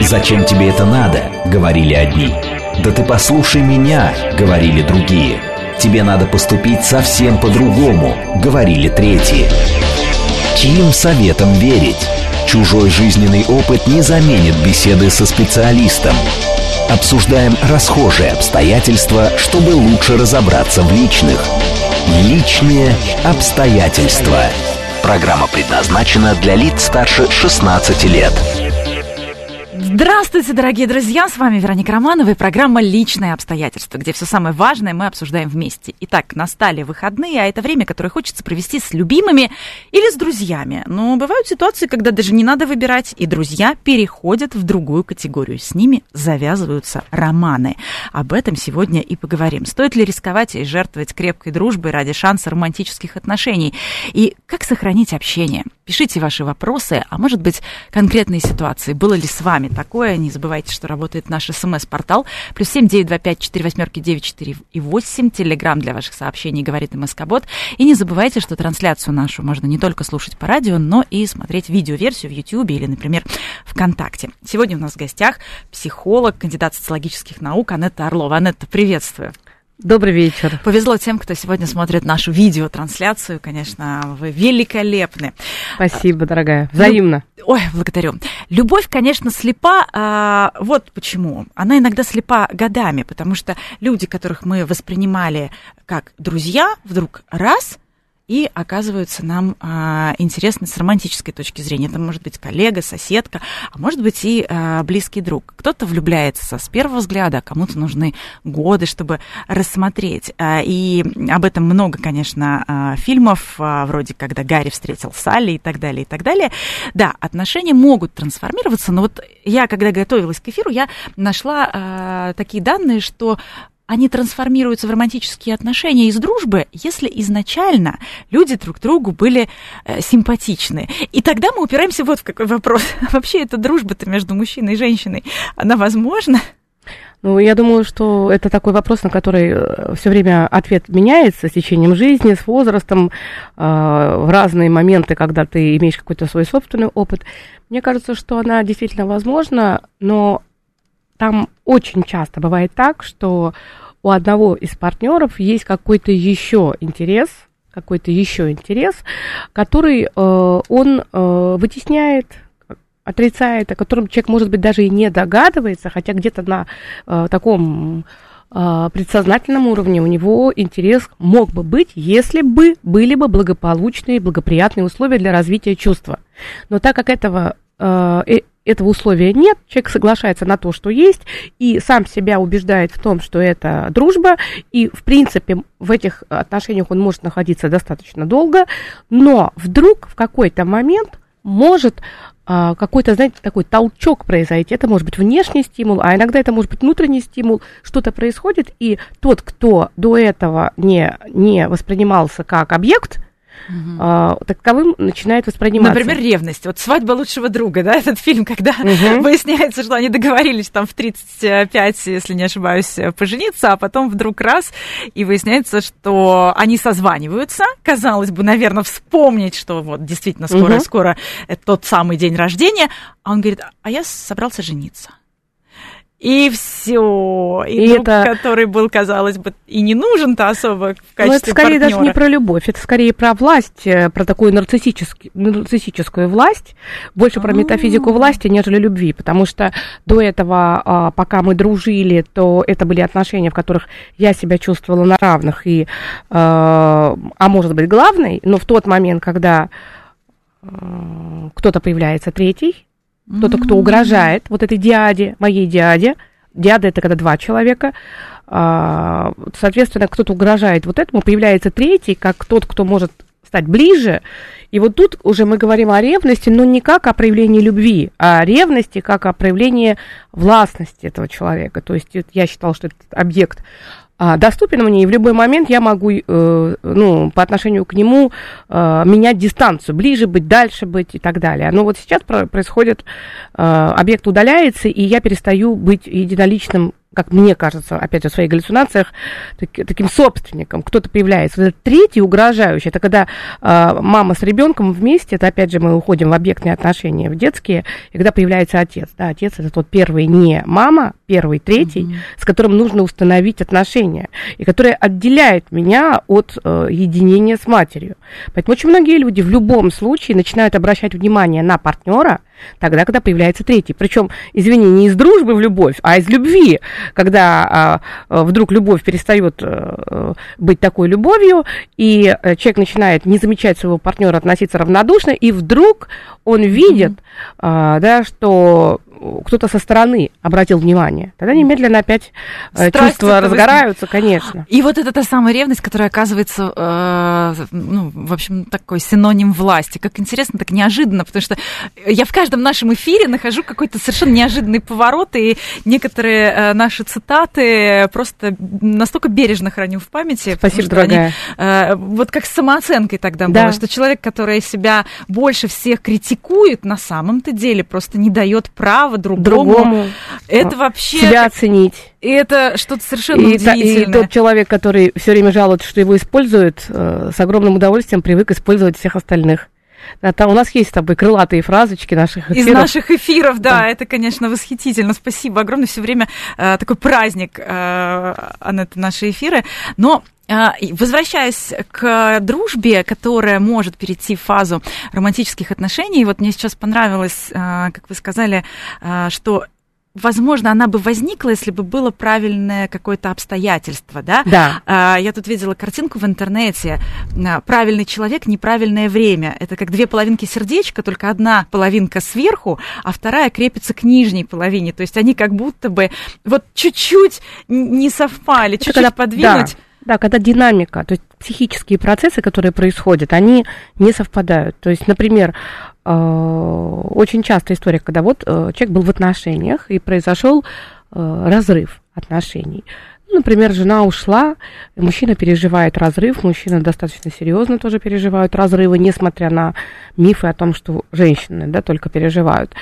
«Зачем тебе это надо?» — говорили одни. «Да ты послушай меня!» — говорили другие. «Тебе надо поступить совсем по-другому!» — говорили третьи. Чьим советом верить? Чужой жизненный опыт не заменит беседы со специалистом. Обсуждаем расхожие обстоятельства, чтобы лучше разобраться в личных. Личные обстоятельства. Программа предназначена для лиц старше 16 лет. Здравствуйте, дорогие друзья! С вами Вероника Романова и программа «Личные обстоятельства», где все самое важное мы обсуждаем вместе. Итак, настали выходные, а это время, которое хочется провести с любимыми или с друзьями. Но бывают ситуации, когда даже не надо выбирать, и друзья переходят в другую категорию. С ними завязываются романы. Об этом сегодня и поговорим. Стоит ли рисковать и жертвовать крепкой дружбой ради шанса романтических отношений? И как сохранить общение? Пишите ваши вопросы, а может быть, конкретные ситуации. Было ли с вами такое? Не забывайте, что работает наш смс-портал. Плюс семь девять два пять четыре восьмерки девять четыре и восемь. Телеграмм для ваших сообщений говорит МСК-бот. И не забывайте, что трансляцию нашу можно не только слушать по радио, но и смотреть видеоверсию в YouTube или, например, ВКонтакте. Сегодня у нас в гостях психолог, кандидат социологических наук Анетта Орлова. Анетта, приветствую. Добрый вечер. Повезло тем, кто сегодня смотрит нашу видеотрансляцию. Конечно, вы великолепны. Спасибо, дорогая. Взаимно. Ой, благодарю. Любовь, конечно, слепа. А, вот почему. Она иногда слепа годами, потому что люди, которых мы воспринимали как друзья, вдруг раз – и оказываются нам а, интересны с романтической точки зрения. Это может быть коллега, соседка, а может быть и а, близкий друг. Кто-то влюбляется с первого взгляда, а кому-то нужны годы, чтобы рассмотреть. А, и об этом много, конечно, а, фильмов, а, вроде «Когда Гарри встретил Салли» и так далее, и так далее. Да, отношения могут трансформироваться, но вот я, когда готовилась к эфиру, я нашла а, такие данные, что они трансформируются в романтические отношения из дружбы, если изначально люди друг другу были э, симпатичны. И тогда мы упираемся вот в какой вопрос. Вообще эта дружба-то между мужчиной и женщиной, она возможна? Ну, я думаю, что это такой вопрос, на который э, все время ответ меняется с течением жизни, с возрастом, э, в разные моменты, когда ты имеешь какой-то свой собственный опыт. Мне кажется, что она действительно возможна, но там очень часто бывает так, что у одного из партнеров есть какой-то еще интерес, какой-то еще интерес, который э, он э, вытесняет, отрицает, о котором человек, может быть, даже и не догадывается, хотя где-то на э, таком э, предсознательном уровне у него интерес мог бы быть, если бы были бы благополучные, благоприятные условия для развития чувства. Но так как этого э, э этого условия нет, человек соглашается на то, что есть, и сам себя убеждает в том, что это дружба, и, в принципе, в этих отношениях он может находиться достаточно долго, но вдруг в какой-то момент может а, какой-то, знаете, такой толчок произойти. Это может быть внешний стимул, а иногда это может быть внутренний стимул. Что-то происходит, и тот, кто до этого не, не воспринимался как объект, угу. а, таковым начинает восприниматься. Например, ревность. Вот «Свадьба лучшего друга», да, этот фильм, когда угу. выясняется, что они договорились там в 35, если не ошибаюсь, пожениться, а потом вдруг раз, и выясняется, что они созваниваются, казалось бы, наверное, вспомнить, что вот действительно скоро-скоро угу. тот самый день рождения, а он говорит, а я собрался жениться. И все. И, и друг, это... который был, казалось бы, и не нужен-то особо в качестве Но это скорее партнера. даже не про любовь, это скорее про власть, э, про такую нарциссическую, нарциссическую власть, больше про метафизику власти, нежели любви, потому что до этого, а, пока мы дружили, то это были отношения, в которых я себя чувствовала на равных, и, а, а может быть, главной, но в тот момент, когда а, кто-то появляется третий, кто-то, кто угрожает вот этой дяде, моей дяде. Дяда это когда два человека. А, соответственно, кто-то угрожает вот этому, появляется третий, как тот, кто может стать ближе. И вот тут уже мы говорим о ревности, но не как о проявлении любви, а о ревности как о проявлении властности этого человека. То есть я считала, что этот объект а, доступен мне, и в любой момент я могу, э, ну, по отношению к нему э, менять дистанцию, ближе быть, дальше быть и так далее. Но вот сейчас про- происходит, э, объект удаляется, и я перестаю быть единоличным как мне кажется, опять же, в своих галлюцинациях, так, таким собственником. Кто-то появляется. Вот третий угрожающий, это когда э, мама с ребенком вместе, это опять же мы уходим в объектные отношения, в детские, и когда появляется отец. Да, отец это тот первый не мама, первый, третий, mm-hmm. с которым нужно установить отношения, и который отделяет меня от э, единения с матерью. Поэтому очень многие люди в любом случае начинают обращать внимание на партнера, Тогда, когда появляется третий. Причем, извини, не из дружбы в любовь, а из любви. Когда а, а вдруг любовь перестает а, быть такой любовью, и человек начинает не замечать своего партнера, относиться равнодушно, и вдруг он видит, mm-hmm. а, да, что кто-то со стороны обратил внимание, тогда немедленно опять э, Страсть чувства разгораются, возник... конечно. И вот это та самая ревность, которая оказывается, э, ну, в общем, такой синоним власти. Как интересно, так неожиданно, потому что я в каждом нашем эфире нахожу какой-то совершенно неожиданный поворот, и некоторые э, наши цитаты просто настолько бережно храню в памяти. Спасибо, дорогая. Они, э, вот как с самооценкой тогда да. было, что человек, который себя больше всех критикует, на самом-то деле просто не дает права право другому. другому это вообще... Себя оценить. И это что-то совершенно и удивительное. Та, и тот человек, который все время жалуется, что его используют, э, с огромным удовольствием привык использовать всех остальных. Да, там у нас есть с тобой крылатые фразочки наших эфиров. Из наших эфиров, да, да. это, конечно, восхитительно. Спасибо огромное. Все время э, такой праздник, э, Анетта, наши эфиры. Но а, возвращаясь к дружбе, которая может перейти в фазу романтических отношений, вот мне сейчас понравилось, а, как вы сказали, а, что возможно, она бы возникла, если бы было правильное какое-то обстоятельство, да? Да. Я тут видела картинку в интернете. Правильный человек, неправильное время. Это как две половинки сердечка, только одна половинка сверху, а вторая крепится к нижней половине. То есть они как будто бы вот чуть-чуть не совпали, чуть-чуть подвинуть. Да да, когда динамика, то есть психические процессы, которые происходят, они не совпадают. То есть, например, э, очень часто история, когда вот э, человек был в отношениях и произошел э, разрыв отношений. Например, жена ушла, мужчина переживает разрыв, мужчина достаточно серьезно тоже переживают разрывы, несмотря на мифы о том, что женщины да, только переживают.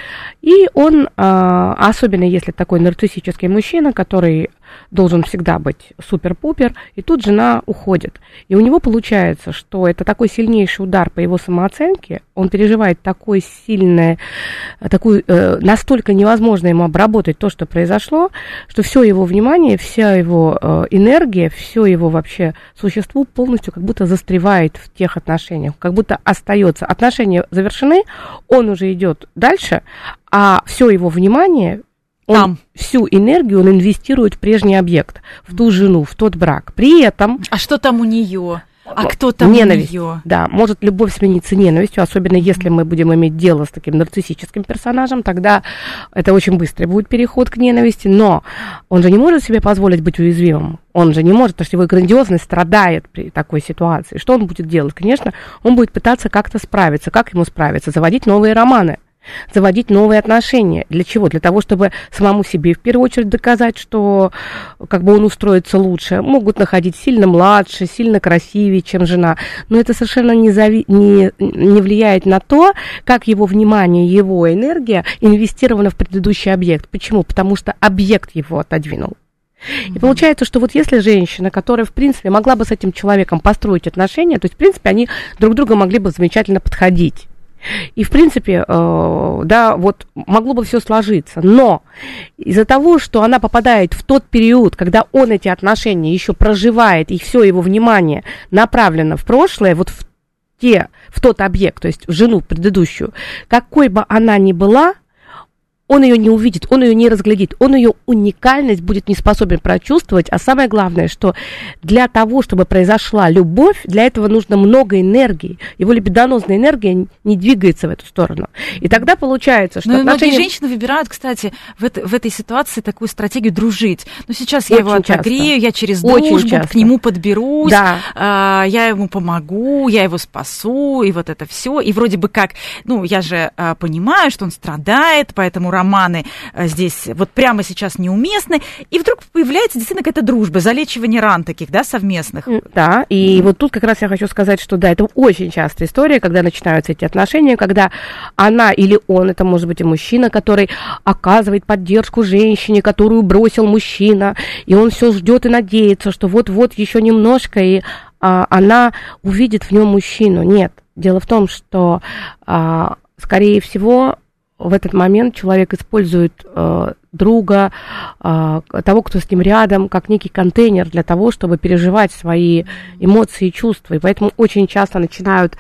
И он, особенно если такой нарциссический мужчина, который должен всегда быть супер-пупер, и тут жена уходит. И у него получается, что это такой сильнейший удар по его самооценке, он переживает такой сильное, такую, э, настолько невозможно ему обработать то, что произошло, что все его внимание, вся его э, энергия, все его вообще существо полностью как будто застревает в тех отношениях, как будто остается. Отношения завершены, он уже идет дальше, а все его внимание он там. всю энергию он инвестирует в прежний объект, в ту жену, в тот брак. При этом... А что там у нее? А кто там ненависть, у нее? Да, может любовь смениться ненавистью, особенно если мы будем иметь дело с таким нарциссическим персонажем, тогда это очень быстрый будет переход к ненависти, но он же не может себе позволить быть уязвимым. Он же не может, потому что его грандиозность страдает при такой ситуации. Что он будет делать? Конечно, он будет пытаться как-то справиться. Как ему справиться? Заводить новые романы заводить новые отношения. Для чего? Для того, чтобы самому себе в первую очередь доказать, что как бы он устроится лучше. Могут находить сильно младше, сильно красивее, чем жена. Но это совершенно не, зави... не, не влияет на то, как его внимание, его энергия инвестирована в предыдущий объект. Почему? Потому что объект его отодвинул. И получается, что вот если женщина, которая, в принципе, могла бы с этим человеком построить отношения, то есть, в принципе, они друг друга могли бы замечательно подходить. И, в принципе, э, да, вот могло бы все сложиться. Но из-за того, что она попадает в тот период, когда он эти отношения еще проживает, и все его внимание направлено в прошлое, вот в те, в тот объект, то есть в жену предыдущую, какой бы она ни была, он ее не увидит, он ее не разглядит, он ее уникальность будет не способен прочувствовать, а самое главное, что для того, чтобы произошла любовь, для этого нужно много энергии, его либидонозная энергия не двигается в эту сторону. И тогда получается, что... Ну, отношения... многие женщины выбирают, кстати, в, это, в этой ситуации такую стратегию дружить. Ну, сейчас я Очень его отогрею, часто. я через дружбу Очень часто. к нему подберусь, да. а, я ему помогу, я его спасу, и вот это все. И вроде бы как, ну, я же а, понимаю, что он страдает, поэтому романы э, здесь вот прямо сейчас неуместны, и вдруг появляется действительно какая-то дружба, залечивание ран таких, да, совместных. Да, и вот тут как раз я хочу сказать, что да, это очень частая история, когда начинаются эти отношения, когда она или он, это может быть и мужчина, который оказывает поддержку женщине, которую бросил мужчина, и он все ждет и надеется, что вот-вот еще немножко, и а, она увидит в нем мужчину. Нет, дело в том, что, а, скорее всего, в этот момент человек использует э, друга, э, того, кто с ним рядом, как некий контейнер для того, чтобы переживать свои эмоции и чувства. И поэтому очень часто начинают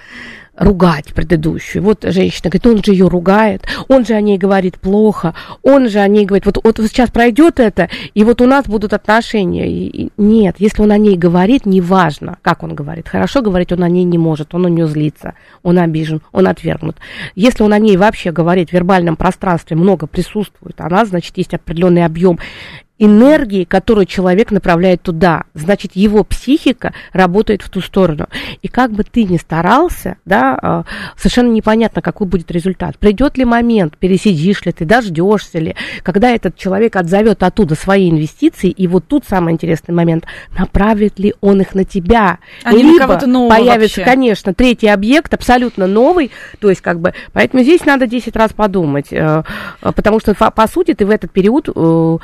ругать предыдущую. Вот женщина говорит, он же ее ругает, он же о ней говорит плохо, он же о ней говорит, вот, вот сейчас пройдет это, и вот у нас будут отношения. И, и, нет, если он о ней говорит, неважно, как он говорит. Хорошо говорить он о ней не может, он у нее злится, он обижен, он отвергнут. Если он о ней вообще говорит в вербальном пространстве, много присутствует, она, значит, есть определенный объем энергии, которую человек направляет туда. Значит, его психика работает в ту сторону. И как бы ты ни старался, да, а, совершенно непонятно, какой будет результат. Придет ли момент, пересидишь ли ты, дождешься ли, когда этот человек отзовет оттуда свои инвестиции, и вот тут самый интересный момент, направит ли он их на тебя. А Либо появится, вообще. конечно, третий объект, абсолютно новый, то есть как бы, поэтому здесь надо 10 раз подумать, э, потому что, по сути, ты в этот период э,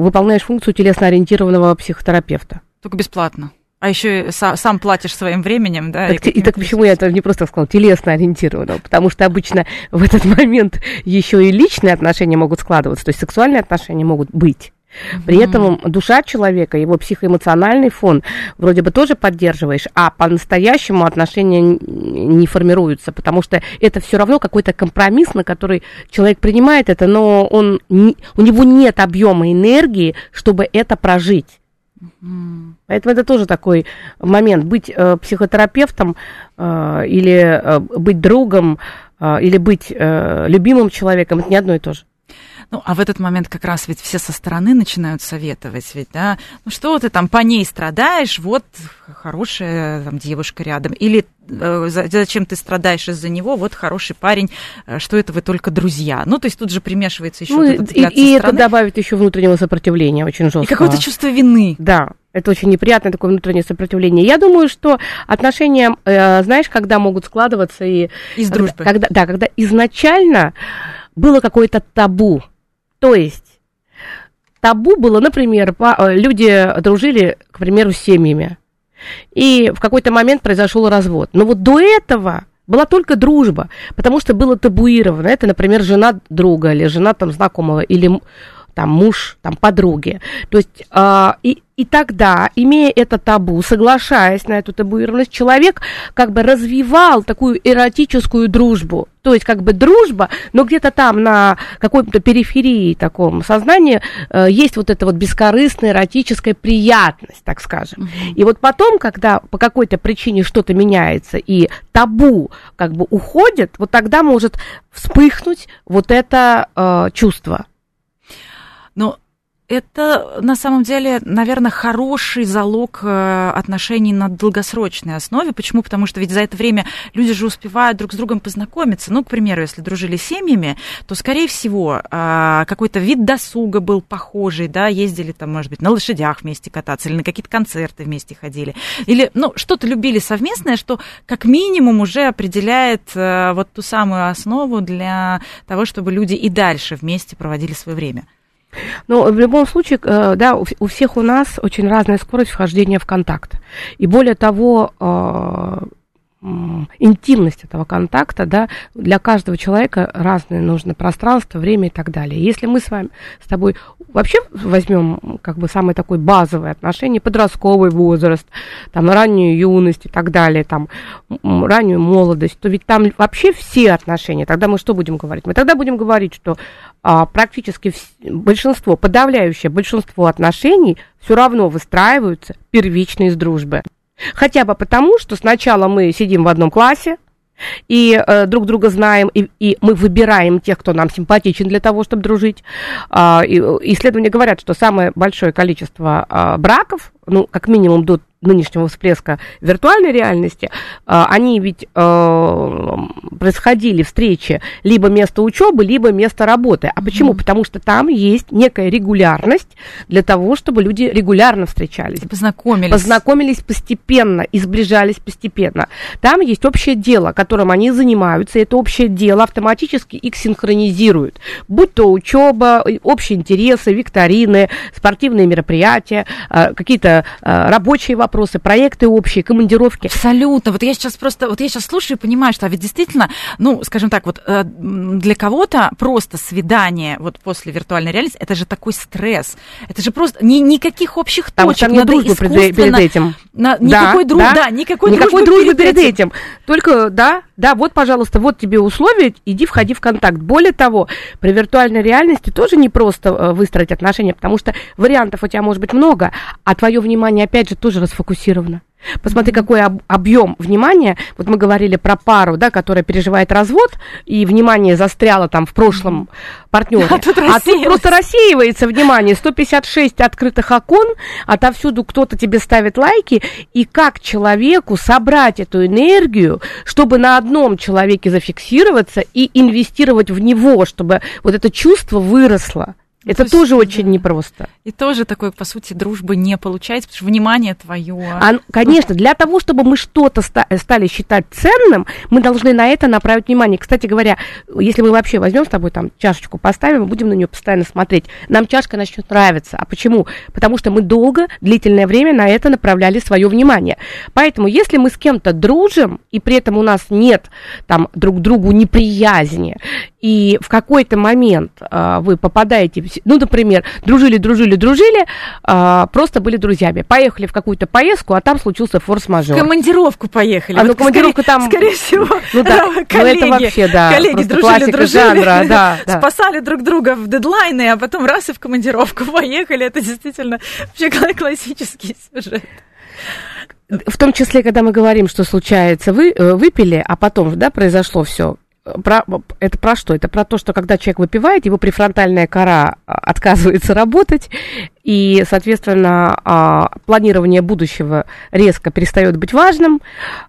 выполняешь функцию телесно-ориентированного психотерапевта. Только бесплатно. А еще сам, сам платишь своим временем, да? Так, и, и так почему я это не просто сказала, телесно ориентированного? Потому что обычно в этот момент еще и личные отношения могут складываться, то есть сексуальные отношения могут быть. При этом душа человека, его психоэмоциональный фон вроде бы тоже поддерживаешь, а по-настоящему отношения не формируются, потому что это все равно какой-то компромисс, на который человек принимает это, но он, не, у него нет объема энергии, чтобы это прожить. Поэтому это тоже такой момент. Быть э, психотерапевтом э, или э, быть другом э, или быть э, любимым человеком это не одно и то же. Ну, а в этот момент как раз ведь все со стороны начинают советовать, ведь, да, ну что ты там по ней страдаешь, вот хорошая там девушка рядом, или э, зачем ты страдаешь из-за него, вот хороший парень, э, что это вы только друзья. Ну, то есть тут же примешивается еще ну, вот и, и это добавит еще внутреннего сопротивления очень жестко. И какое-то чувство вины. Да, это очень неприятное такое внутреннее сопротивление. Я думаю, что отношения, э, знаешь, когда могут складываться и... Из дружбы. Когда, да, когда изначально было какое-то табу то есть табу было, например, э, люди дружили, к примеру, с семьями, и в какой-то момент произошел развод. Но вот до этого была только дружба, потому что было табуировано. Это, например, жена друга или жена там знакомого, или там муж, там подруги. То есть э, и, и тогда, имея это табу, соглашаясь на эту табуированность, человек как бы развивал такую эротическую дружбу. То есть как бы дружба, но где-то там на какой-то периферии таком сознании э, есть вот эта вот бескорыстная эротическая приятность, так скажем. Mm-hmm. И вот потом, когда по какой-то причине что-то меняется и табу как бы уходит, вот тогда может вспыхнуть вот это э, чувство. Это на самом деле, наверное, хороший залог э, отношений на долгосрочной основе. Почему? Потому что ведь за это время люди же успевают друг с другом познакомиться. Ну, к примеру, если дружили семьями, то, скорее всего, а, какой-то вид досуга был похожий, да, ездили там, может быть, на лошадях вместе кататься или на какие-то концерты вместе ходили. Или, ну, что-то любили совместное, что как минимум уже определяет э, вот ту самую основу для того, чтобы люди и дальше вместе проводили свое время. Но в любом случае, э, да, у всех у нас очень разная скорость вхождения в контакт. И более того, э, интимность этого контакта, да, для каждого человека разное нужно пространство, время и так далее. Если мы с вами, с тобой вообще возьмем как бы самый такой базовый отношение, подростковый возраст, там раннюю юность и так далее, там раннюю молодость, то ведь там вообще все отношения, тогда мы что будем говорить? Мы тогда будем говорить, что а, практически большинство, подавляющее большинство отношений все равно выстраиваются первично из дружбы. Хотя бы потому, что сначала мы сидим в одном классе, и э, друг друга знаем, и, и мы выбираем тех, кто нам симпатичен для того, чтобы дружить. А, и, исследования говорят, что самое большое количество а, браков, ну, как минимум до нынешнего всплеска виртуальной реальности, а, они ведь э, происходили встречи либо место учебы, либо место работы. А почему? Mm-hmm. Потому что там есть некая регулярность для того, чтобы люди регулярно встречались. Познакомились. Познакомились постепенно и сближались постепенно. Там есть общее дело, которым они занимаются, и это общее дело автоматически их синхронизирует. Будь то учеба, общие интересы, викторины, спортивные мероприятия, э, какие-то э, рабочие вопросы, проекты общие, командировки. Абсолютно. Вот я сейчас просто, вот я сейчас слушаю и понимаю, что а ведь действительно, ну, скажем так, вот э, для кого-то просто свидание вот после виртуальной реальности, это же такой стресс. Это же просто ни, никаких общих там, точек. Там нет дружбы перед этим. На, никакой да, друг, да, да, никакой, никакой дружбы, дружбы перед, перед этим. этим. Только, да, да, вот, пожалуйста, вот тебе условия, иди входи в контакт. Более того, при виртуальной реальности тоже не просто выстроить отношения, потому что вариантов у тебя может быть много, а твое внимание, опять же, тоже расфокусировано. Посмотри, какой об, объем внимания. Вот мы говорили про пару, да, которая переживает развод, и внимание застряло там в прошлом партнере. А тут, а тут просто рассеивается внимание. 156 открытых окон, отовсюду кто-то тебе ставит лайки. И как человеку собрать эту энергию, чтобы на одном человеке зафиксироваться и инвестировать в него, чтобы вот это чувство выросло. Это То тоже есть, очень да. непросто. И тоже такой, по сути, дружбы не получается, потому что внимание твое. А, конечно, для того, чтобы мы что-то ста- стали считать ценным, мы должны на это направить внимание. Кстати говоря, если мы вообще возьмем с тобой там чашечку, поставим, будем на нее постоянно смотреть, нам чашка начнет нравиться. А почему? Потому что мы долго, длительное время на это направляли свое внимание. Поэтому, если мы с кем-то дружим, и при этом у нас нет там друг другу неприязни, и в какой-то момент а, вы попадаете, ну, например, дружили, дружили, дружили, а, просто были друзьями, поехали в какую-то поездку, а там случился форс-мажор. командировку поехали. А ну, вот командировку скорее, там... Скорее всего, ну, да, коллеги, ну, это вообще, да, коллеги дружили, дружили, жанра, да, да. спасали друг друга в дедлайны, а потом раз и в командировку поехали. Это действительно вообще классический сюжет в том числе, когда мы говорим, что случается, вы э, выпили, а потом, да, произошло все, про, это про что? Это про то, что когда человек выпивает, его префронтальная кора а, отказывается работать, и, соответственно, а, планирование будущего резко перестает быть важным,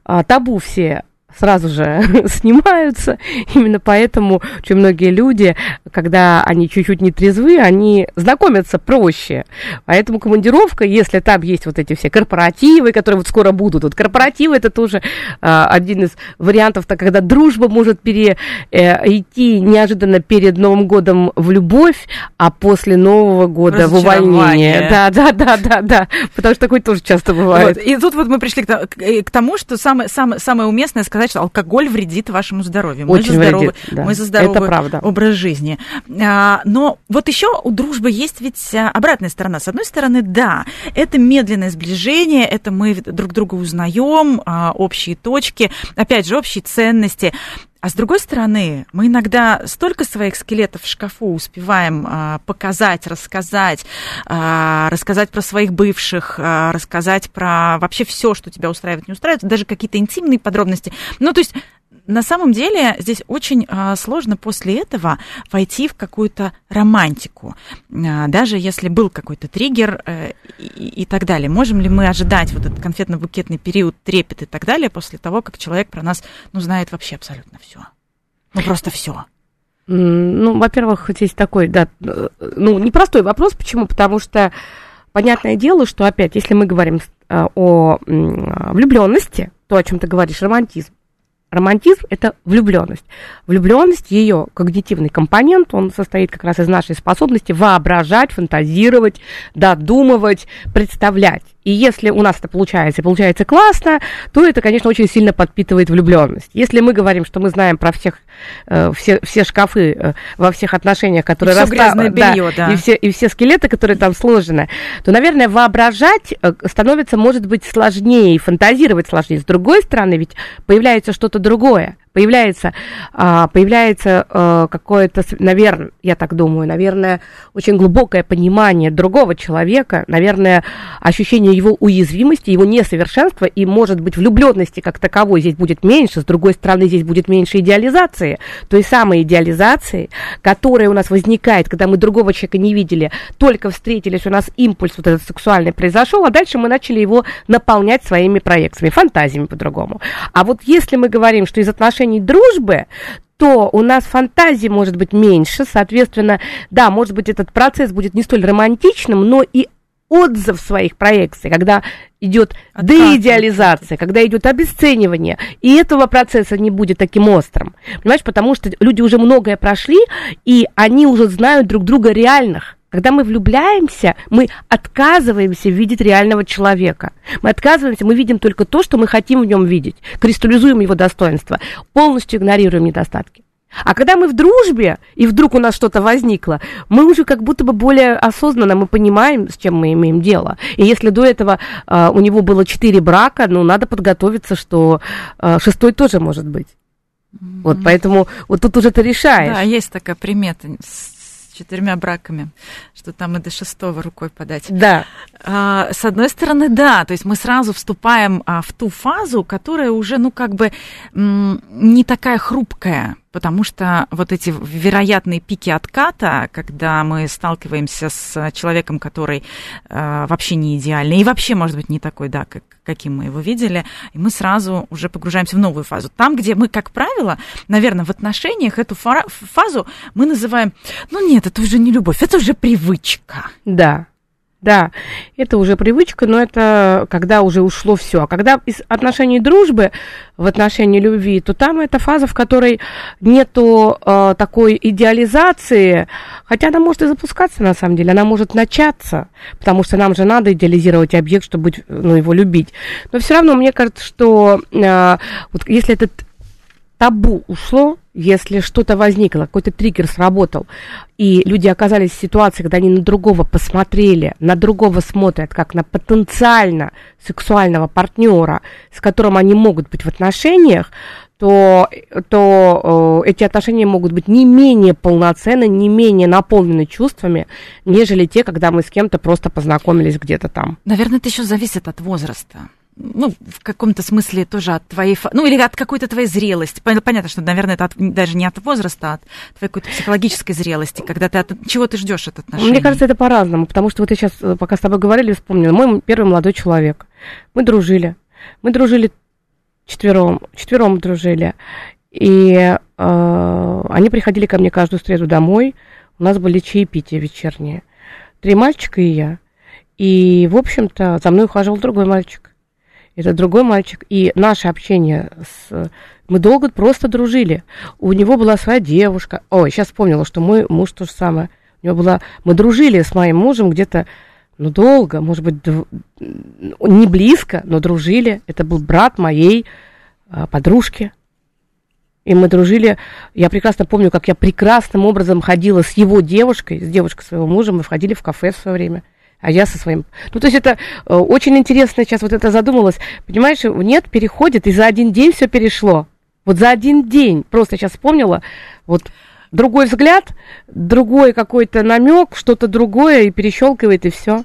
а, табу все сразу же снимаются. Именно поэтому очень многие люди, когда они чуть-чуть не трезвы, они знакомятся проще. Поэтому командировка, если там есть вот эти все корпоративы, которые вот скоро будут, вот корпоративы это тоже а, один из вариантов, так, когда дружба может перейти э, неожиданно перед Новым годом в любовь, а после Нового года в увольнение. Да, да, да, да, да, потому что такое тоже часто бывает. Вот. И тут вот мы пришли к, к тому, что самое, самое, самое уместное сказать, что алкоголь вредит вашему здоровью. Очень мы за здоровый, вредит, да. мы за здоровый Это правда. образ жизни. А, но вот еще у дружбы есть ведь а, обратная сторона. С одной стороны, да, это медленное сближение, это мы друг друга узнаем, а, общие точки, опять же, общие ценности. А с другой стороны, мы иногда столько своих скелетов в шкафу успеваем а, показать, рассказать, а, рассказать про своих бывших, а, рассказать про вообще все, что тебя устраивает, не устраивает, даже какие-то интимные подробности. Ну, то есть на самом деле здесь очень а, сложно после этого войти в какую-то романтику, а, даже если был какой-то триггер а, и, и так далее. Можем ли мы ожидать вот этот конфетно-букетный период, трепет и так далее после того, как человек про нас, ну, знает вообще абсолютно все? Ну, просто все. Ну, во-первых, здесь такой, да, ну, непростой вопрос. Почему? Потому что понятное дело, что опять, если мы говорим о влюбленности, то, о чем ты говоришь, романтизм, Романтизм – это влюбленность. Влюбленность, ее когнитивный компонент, он состоит как раз из нашей способности воображать, фантазировать, додумывать, представлять. И если у нас это получается, и получается классно, то это, конечно, очень сильно подпитывает влюбленность. Если мы говорим, что мы знаем про всех, э, все, все шкафы э, во всех отношениях, которые расставлены, белье, да, да. И, все, и все скелеты, которые там сложены, то, наверное, воображать э, становится, может быть, сложнее, и фантазировать сложнее. С другой стороны, ведь появляется что-то другое Появляется, а, появляется а, какое-то, наверное, я так думаю, наверное, очень глубокое понимание другого человека, наверное, ощущение его уязвимости, его несовершенства, и, может быть, влюбленности как таковой здесь будет меньше, с другой стороны, здесь будет меньше идеализации, той самой идеализации, которая у нас возникает, когда мы другого человека не видели, только встретились, у нас импульс вот этот сексуальный произошел, а дальше мы начали его наполнять своими проекциями, фантазиями по-другому. А вот если мы говорим, что из отношений дружбы, то у нас фантазии может быть меньше, соответственно, да, может быть, этот процесс будет не столь романтичным, но и отзыв своих проекций, когда идет деидеализация, когда идет обесценивание, и этого процесса не будет таким острым. Понимаешь, потому что люди уже многое прошли, и они уже знают друг друга реальных. Когда мы влюбляемся, мы отказываемся видеть реального человека. Мы отказываемся, мы видим только то, что мы хотим в нем видеть, кристаллизуем его достоинства, полностью игнорируем недостатки. А когда мы в дружбе, и вдруг у нас что-то возникло, мы уже как будто бы более осознанно, мы понимаем, с чем мы имеем дело. И если до этого э, у него было четыре брака, ну, надо подготовиться, что э, шестой тоже может быть. Вот, поэтому вот тут уже ты решаешь. Да, есть такая примета четырьмя браками, что там и до шестого рукой подать. Да. А, с одной стороны, да, то есть мы сразу вступаем а, в ту фазу, которая уже, ну, как бы не такая хрупкая, потому что вот эти вероятные пики отката, когда мы сталкиваемся с человеком, который э, вообще не идеальный и вообще, может быть, не такой, да, как, каким мы его видели, и мы сразу уже погружаемся в новую фазу. Там, где мы, как правило, наверное, в отношениях эту фазу мы называем, ну нет, это уже не любовь, это уже привычка. Да. Да, это уже привычка, но это когда уже ушло все. А когда из отношений дружбы в отношении любви, то там это фаза, в которой нету э, такой идеализации, хотя она может и запускаться на самом деле, она может начаться, потому что нам же надо идеализировать объект, чтобы ну, его любить. Но все равно мне кажется, что э, вот если этот табу ушло, если что-то возникло, какой-то триггер сработал, и люди оказались в ситуации, когда они на другого посмотрели, на другого смотрят, как на потенциально сексуального партнера, с которым они могут быть в отношениях, то, то э, эти отношения могут быть не менее полноценны, не менее наполнены чувствами, нежели те, когда мы с кем-то просто познакомились где-то там. Наверное, это еще зависит от возраста ну, в каком-то смысле тоже от твоей, ну, или от какой-то твоей зрелости. Понятно, что, наверное, это от, даже не от возраста, а от твоей какой-то психологической зрелости, когда ты от, чего ты ждешь от отношений. Мне кажется, это по-разному, потому что вот я сейчас, э, пока с тобой говорили, вспомнила, мой первый молодой человек. Мы дружили. Мы дружили четвером, четвером дружили. И э, они приходили ко мне каждую среду домой. У нас были чаепития вечерние. Три мальчика и я. И, в общем-то, за мной ухаживал другой мальчик это другой мальчик. И наше общение с... Мы долго просто дружили. У него была своя девушка. Ой, сейчас вспомнила, что мой муж то же самое. У него была... Мы дружили с моим мужем где-то, ну, долго, может быть, дв... не близко, но дружили. Это был брат моей а, подружки. И мы дружили. Я прекрасно помню, как я прекрасным образом ходила с его девушкой, с девушкой своего мужа. Мы входили в кафе в свое время а я со своим... Ну, то есть это э, очень интересно сейчас вот это задумалось. Понимаешь, нет, переходит, и за один день все перешло. Вот за один день, просто сейчас вспомнила, вот другой взгляд, другой какой-то намек, что-то другое, и перещелкивает, и все.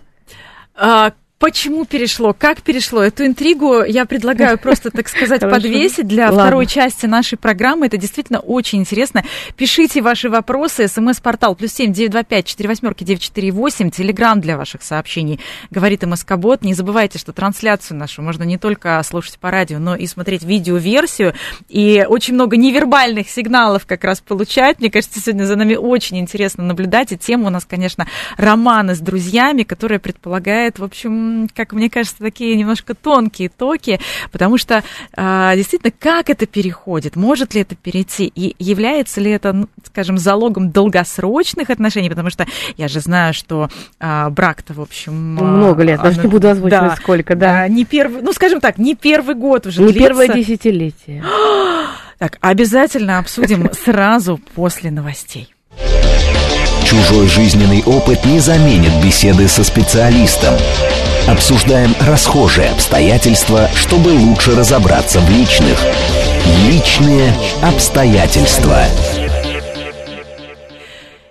А, Почему перешло? Как перешло? Эту интригу я предлагаю просто, так сказать, подвесить для Ладно. второй части нашей программы. Это действительно очень интересно. Пишите ваши вопросы. СМС-портал плюс семь девять два пять четыре восьмерки девять четыре восемь. Телеграмм для ваших сообщений. Говорит МСК-бот. Не забывайте, что трансляцию нашу можно не только слушать по радио, но и смотреть видеоверсию. И очень много невербальных сигналов как раз получать. Мне кажется, сегодня за нами очень интересно наблюдать. И тема у нас, конечно, романы с друзьями, которая предполагает, в общем, как мне кажется, такие немножко тонкие токи, потому что а, действительно, как это переходит, может ли это перейти, и является ли это, ну, скажем, залогом долгосрочных отношений, потому что я же знаю, что а, брак-то, в общем... Ну, много лет, даже не буду озвучивать да, сколько, да. Не первый, ну, скажем так, не первый год уже Не длится. первое десятилетие. Так, обязательно обсудим сразу после новостей. Чужой жизненный опыт не заменит беседы со специалистом. Обсуждаем расхожие обстоятельства, чтобы лучше разобраться в личных. Личные обстоятельства.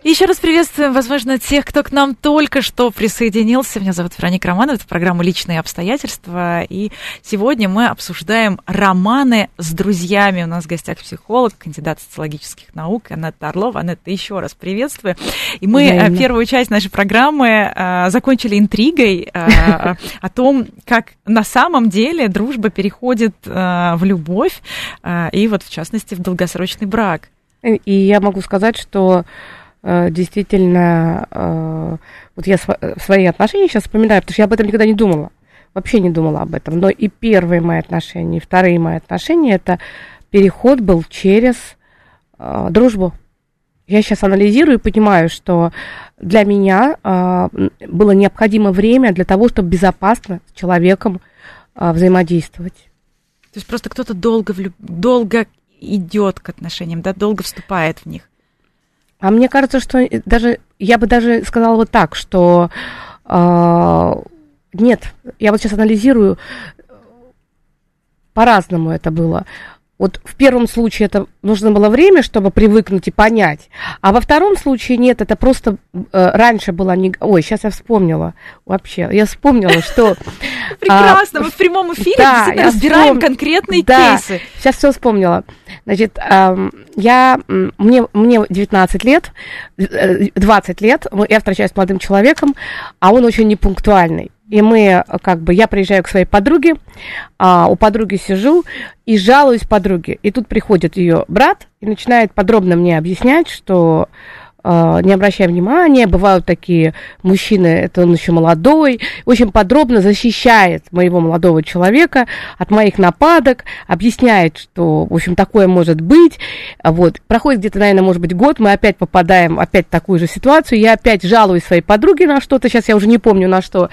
Еще раз приветствуем, возможно, тех, кто к нам только что присоединился. Меня зовут Вероника Романова, это программа «Личные обстоятельства». И сегодня мы обсуждаем романы с друзьями. У нас в гостях психолог, кандидат социологических наук Анетта Орлова. Анетта, еще раз приветствую. И мы э, Взаимно. первую часть нашей программы а, закончили интригой а, о том, как на самом деле дружба переходит а, в любовь, и вот в частности в долгосрочный брак. И я могу сказать, что действительно, э, вот я свои отношения сейчас вспоминаю, потому что я об этом никогда не думала, вообще не думала об этом. Но и первые мои отношения, и вторые мои отношения, это переход был через э, дружбу. Я сейчас анализирую и понимаю, что для меня было необходимо время для того, чтобы безопасно с человеком взаимодействовать. То есть просто кто-то долго, влюб... долго идет к отношениям, да, долго вступает в них. А мне кажется, что даже, я бы даже сказала вот так, что э, нет, я вот сейчас анализирую, по-разному это было. Вот в первом случае это нужно было время, чтобы привыкнуть и понять, а во втором случае нет, это просто э, раньше было не... Ой, сейчас я вспомнила вообще, я вспомнила, что... Прекрасно, мы в прямом эфире действительно разбираем конкретные кейсы. сейчас все вспомнила. Значит, я, мне, мне 19 лет, 20 э, лет, я встречаюсь с молодым человеком, а он очень непунктуальный. И мы, как бы, я приезжаю к своей подруге, а, у подруги сижу и жалуюсь подруге. И тут приходит ее брат и начинает подробно мне объяснять, что а, не обращая внимания, бывают такие мужчины, это он еще молодой, очень подробно защищает моего молодого человека от моих нападок, объясняет, что, в общем, такое может быть. Вот. Проходит где-то, наверное, может быть, год, мы опять попадаем опять в такую же ситуацию, я опять жалуюсь своей подруге на что-то, сейчас я уже не помню на что,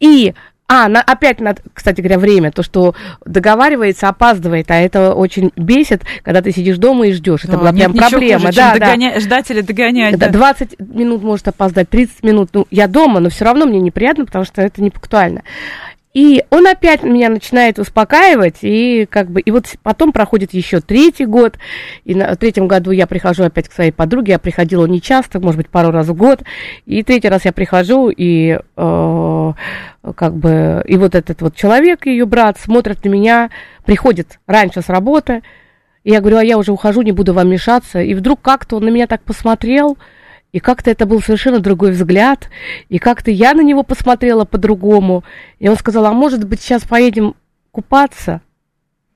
и а, на, опять, на, кстати говоря, время, то, что договаривается, опаздывает, а это очень бесит, когда ты сидишь дома и ждешь. Это да, была прям проблема. Хуже, да, догоня... да. Ждать или догонять. Да, 20 минут может опоздать, 30 минут. Ну, я дома, но все равно мне неприятно, потому что это не пунктуально. И он опять меня начинает успокаивать, и как бы, и вот потом проходит еще третий год, и на третьем году я прихожу опять к своей подруге, я приходила не часто, может быть, пару раз в год, и третий раз я прихожу, и э, как бы, и вот этот вот человек, ее брат, смотрит на меня, приходит раньше с работы, и я говорю, а я уже ухожу, не буду вам мешаться, и вдруг как-то он на меня так посмотрел, и как-то это был совершенно другой взгляд, и как-то я на него посмотрела по-другому. И он сказал, а может быть, сейчас поедем купаться?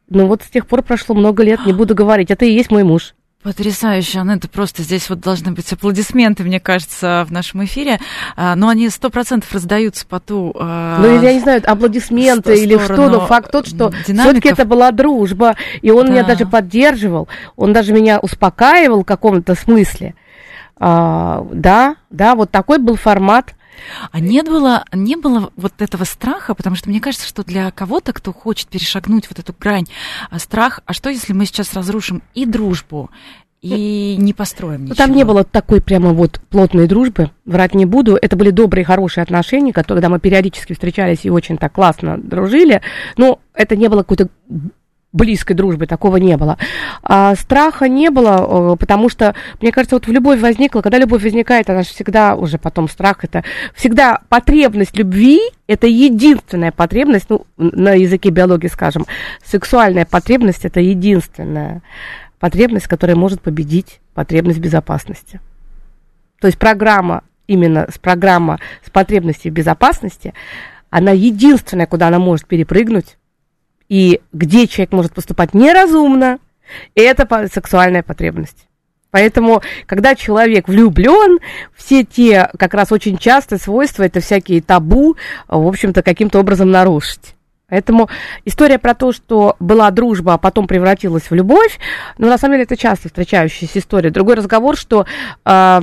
Ну вот с тех пор прошло много лет, не буду говорить, это и есть мой муж. Потрясающе, ну это просто здесь вот должны быть аплодисменты, мне кажется, в нашем эфире, а, но они сто процентов раздаются по ту... А, ну, я не знаю, аплодисменты или что, но факт тот, что все-таки это была дружба, и он да. меня даже поддерживал, он даже меня успокаивал в каком-то смысле. А, да, да, вот такой был формат. А не было, не было вот этого страха, потому что мне кажется, что для кого-то, кто хочет перешагнуть вот эту грань, а, страх, а что если мы сейчас разрушим и дружбу, и не построим ничего. Ну, там не было такой прямо вот плотной дружбы, врать не буду. Это были добрые, хорошие отношения, когда мы периодически встречались и очень так классно дружили. Но это не было какой-то близкой дружбы, такого не было. А страха не было, потому что, мне кажется, вот в любовь возникла, когда любовь возникает, она же всегда уже потом страх, это всегда потребность любви, это единственная потребность, ну, на языке биологии скажем, сексуальная потребность, это единственная потребность, которая может победить потребность безопасности. То есть программа, именно с программа с потребностью безопасности, она единственная, куда она может перепрыгнуть, и где человек может поступать неразумно, это сексуальная потребность. Поэтому, когда человек влюблен, все те как раз очень часто свойства, это всякие табу, в общем-то, каким-то образом нарушить. Поэтому история про то, что была дружба, а потом превратилась в любовь, ну, на самом деле, это часто встречающаяся история. Другой разговор, что э,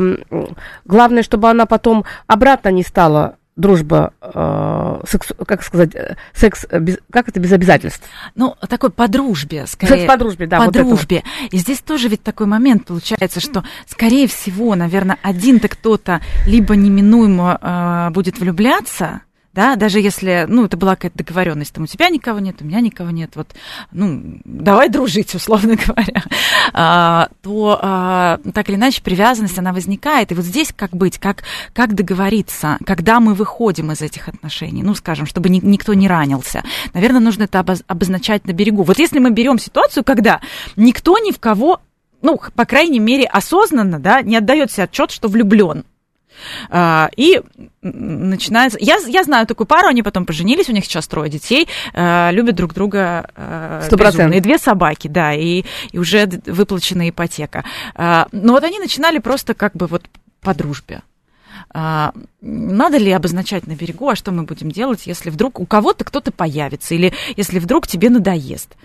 главное, чтобы она потом обратно не стала дружба, э, секс, как сказать, э, секс, без, как это без обязательств? Ну, такой по дружбе, скорее. Секс по дружбе, да. По вот дружбе. Вот. И здесь тоже ведь такой момент получается, что, скорее всего, наверное, один-то кто-то либо неминуемо э, будет влюбляться, да, даже если, ну, это была какая-то договоренность, там у тебя никого нет, у меня никого нет, вот, ну, давай дружить, условно говоря, а, то а, так или иначе привязанность, она возникает, и вот здесь как быть, как, как договориться, когда мы выходим из этих отношений, ну, скажем, чтобы ни, никто не ранился, наверное, нужно это обозначать на берегу. Вот если мы берем ситуацию, когда никто ни в кого ну, по крайней мере, осознанно, да, не отдает себе отчет, что влюблен. А, и начинается... Я, я знаю такую пару, они потом поженились, у них сейчас трое детей, а, любят друг друга а, безумно. И две собаки, да, и, и уже выплачена ипотека. Но вот они начинали просто как бы вот по дружбе. Надо ли обозначать на берегу, а что мы будем делать, если вдруг у кого-то кто-то появится, или если вдруг тебе надоест?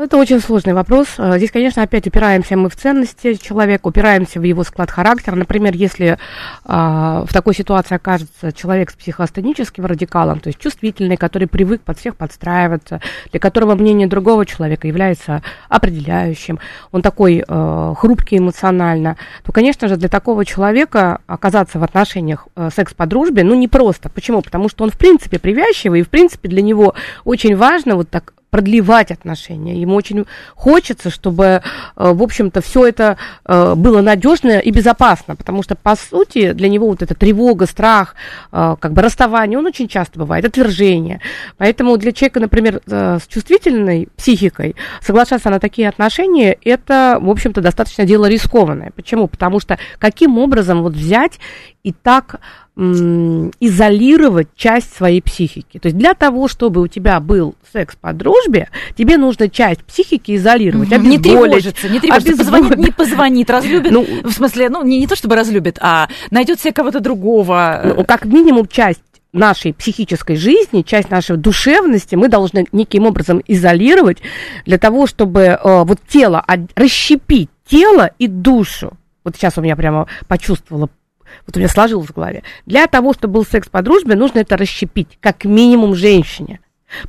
Это очень сложный вопрос. Э, здесь, конечно, опять упираемся мы в ценности человека, упираемся в его склад характера. Например, если а, в такой ситуации окажется человек с психоастеническим радикалом, то есть чувствительный, который привык под всех подстраиваться, для которого мнение другого человека является определяющим, он такой а, хрупкий эмоционально, то, конечно же, для такого человека оказаться в отношениях а, секс по дружбе, ну, непросто. Почему? Потому что он, в принципе, привязчивый, и, в принципе, для него очень важно вот так продлевать отношения. Ему очень хочется, чтобы, э, в общем-то, все это э, было надежно и безопасно, потому что, по сути, для него вот эта тревога, страх, э, как бы расставание, он очень часто бывает, отвержение. Поэтому для человека, например, с чувствительной психикой соглашаться на такие отношения, это, в общем-то, достаточно дело рискованное. Почему? Потому что каким образом вот взять и так изолировать часть своей психики. То есть для того, чтобы у тебя был секс по дружбе, тебе нужно часть психики изолировать, угу. Не тревожиться, не тревожиться, позвонит, не позвонит, разлюбит, ну, в смысле, ну, не, не то чтобы разлюбит, а найдет себе кого-то другого. Ну, как минимум часть нашей психической жизни, часть нашей душевности мы должны неким образом изолировать для того, чтобы э, вот тело, расщепить тело и душу. Вот сейчас у меня прямо почувствовала вот у меня сложилось в голове, для того, чтобы был секс по дружбе, нужно это расщепить, как минимум женщине.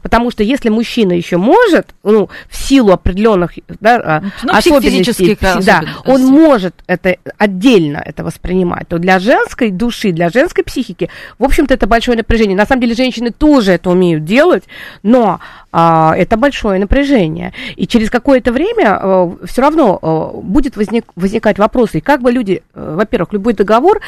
Потому что если мужчина еще может, ну, в силу определенных да, ну, особенностей, да, он может это отдельно это воспринимать, то для женской души, для женской психики, в общем-то, это большое напряжение. На самом деле женщины тоже это умеют делать, но а, это большое напряжение. И через какое-то время а, все равно а, будет возник, возникать вопросы. И как бы люди, а, во-первых, любой договор,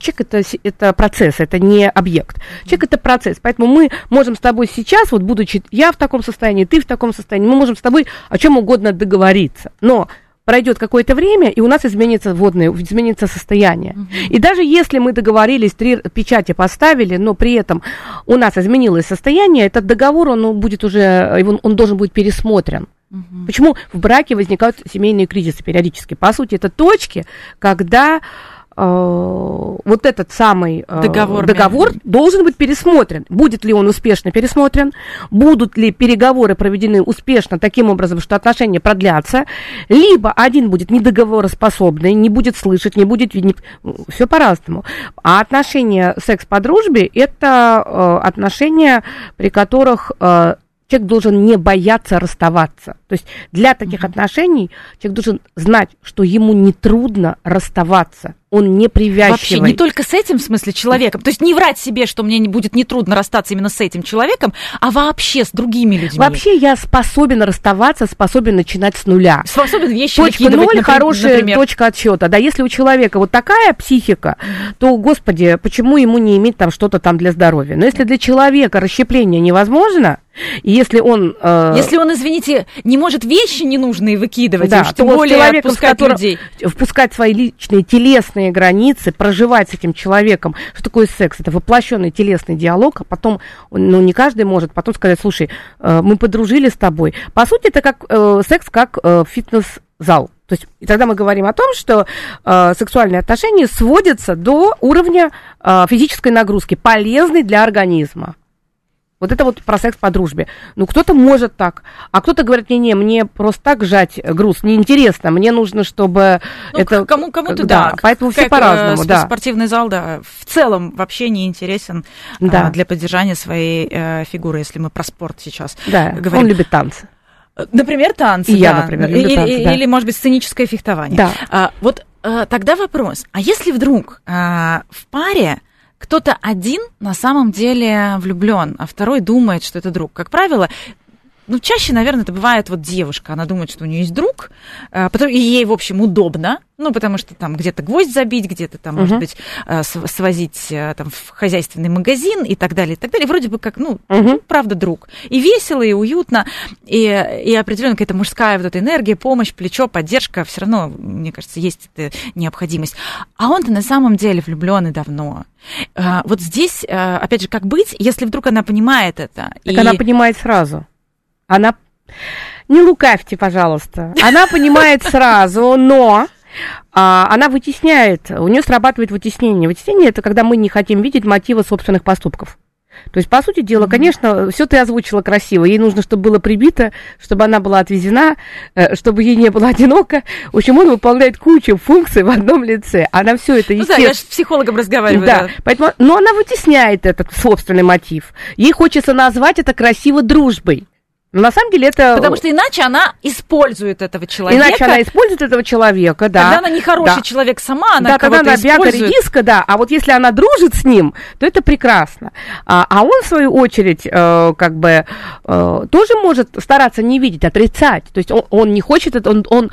чек это, это процесс, это не объект. Чек это процесс. Поэтому мы можем с тобой сейчас, вот будучи я в таком состоянии, ты в таком состоянии, мы можем с тобой о чем угодно договориться. Но пройдет какое-то время, и у нас изменится водное, изменится состояние. Угу. И даже если мы договорились, три печати поставили, но при этом у нас изменилось состояние, этот договор, он будет уже, он, он должен быть пересмотрен. Угу. Почему в браке возникают семейные кризисы периодически? По сути, это точки, когда Э, вот этот самый э, договор, договор должен быть пересмотрен. Будет ли он успешно пересмотрен? Будут ли переговоры проведены успешно таким образом, что отношения продлятся? Либо один будет недоговороспособный, не будет слышать, не будет видеть. Все по-разному. А отношения секс по дружбе – это э, отношения, при которых человек должен не бояться расставаться. То есть для таких mm-hmm. отношений человек должен знать, что ему не трудно расставаться он не привязчивый. Вообще, не только с этим, в смысле, человеком. То есть не врать себе, что мне не будет нетрудно расстаться именно с этим человеком, а вообще с другими людьми. Вообще я способен расставаться, способен начинать с нуля. Способен вещи Точка ноль, например, хорошая например. точка отсчета. Да, если у человека вот такая психика, то, господи, почему ему не иметь там что-то там для здоровья? Но если для человека расщепление невозможно, и если он... Э... Если он, извините, не может вещи ненужные выкидывать, да, что более человеком, отпускать людей. Впускать свои личные телесные телесные границы, проживать с этим человеком. Что такое секс? Это воплощенный телесный диалог, а потом, ну, не каждый может потом сказать, слушай, э, мы подружили с тобой. По сути, это как э, секс, как э, фитнес-зал. То есть, и тогда мы говорим о том, что э, сексуальные отношения сводятся до уровня э, физической нагрузки, полезной для организма. Вот это вот про секс по дружбе. Ну, кто-то может так, а кто-то говорит, не-не, мне просто так жать груз неинтересно, мне нужно, чтобы ну, это... Кому, кому-то да. да. Поэтому как, все по-разному, да. Спортивный зал, да, в целом вообще не интересен да. а, для поддержания своей э, фигуры, если мы про спорт сейчас да. говорим. он любит танцы. Например, танцы. И да. я, например, люблю или, танцы, да. или, может быть, сценическое фехтование. Да. А, вот а, тогда вопрос, а если вдруг а, в паре кто-то один на самом деле влюблен, а второй думает, что это друг. Как правило, ну, чаще, наверное, это бывает вот девушка, она думает, что у нее есть друг, а, потом, и ей, в общем, удобно, ну, потому что там где-то гвоздь забить, где-то там, uh-huh. может быть, а, свозить а, там в хозяйственный магазин и так далее, и так далее. Вроде бы как, ну, uh-huh. правда, друг. И весело, и уютно, и, и определенно какая-то мужская вот эта энергия, помощь, плечо, поддержка, все равно, мне кажется, есть эта необходимость. А он-то на самом деле влюбленный давно. Вот здесь, опять же, как быть, если вдруг она понимает это? Так и... она понимает сразу. Она... Не лукавьте, пожалуйста. Она понимает сразу, но а, она вытесняет, у нее срабатывает вытеснение. Вытеснение это когда мы не хотим видеть мотива собственных поступков. То есть, по сути дела, конечно, все ты озвучила красиво. Ей нужно, чтобы было прибито, чтобы она была отвезена, э, чтобы ей не было одиноко. В общем, он выполняет кучу функций в одном лице. Она все это, естественно... Ну да, я же с психологом разговариваю. Да, да. Поэтому, но она вытесняет этот собственный мотив. Ей хочется назвать это красиво дружбой. Но на самом деле это... Потому что иначе она использует этого человека. Иначе она использует этого человека, да. Когда она не хороший да. человек сама, она Да, когда она бяка редиска, да. А вот если она дружит с ним, то это прекрасно. А, а он, в свою очередь, э, как бы э, тоже может стараться не видеть, отрицать. То есть он, он не хочет это, он, он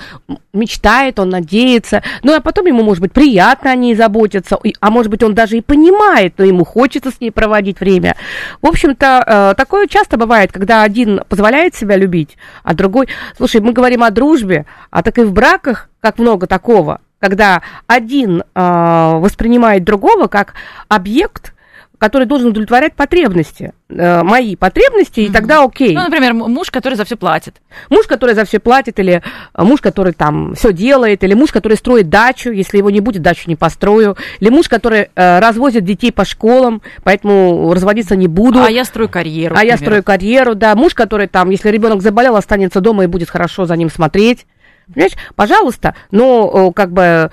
мечтает, он надеется. Ну, а потом ему, может быть, приятно о ней заботиться. А может быть, он даже и понимает, но ему хочется с ней проводить время. В общем-то, э, такое часто бывает, когда один позволяет позволяет себя любить, а другой... Слушай, мы говорим о дружбе, а так и в браках как много такого, когда один э, воспринимает другого как объект, который должен удовлетворять потребности, э, мои потребности, и тогда окей. Ну, например, муж, который за все платит. Муж, который за все платит, или э, муж, который там все делает, или муж, который строит дачу, если его не будет, дачу не построю, или муж, который э, развозит детей по школам, поэтому разводиться не буду. А я строю карьеру. А например. я строю карьеру, да. Муж, который там, если ребенок заболел, останется дома и будет хорошо за ним смотреть. Понимаешь, пожалуйста, но как бы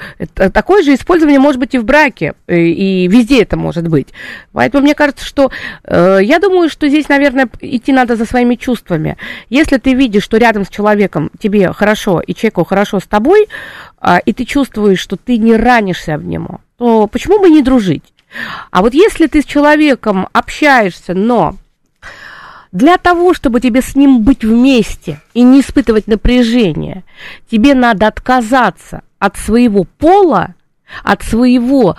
такое же использование может быть и в браке, и везде это может быть. Поэтому мне кажется, что э, я думаю, что здесь, наверное, идти надо за своими чувствами. Если ты видишь, что рядом с человеком тебе хорошо, и человеку хорошо с тобой, э, и ты чувствуешь, что ты не ранишься об нему, то почему бы не дружить? А вот если ты с человеком общаешься, но для того, чтобы тебе с ним быть вместе и не испытывать напряжение, тебе надо отказаться от своего пола, от своего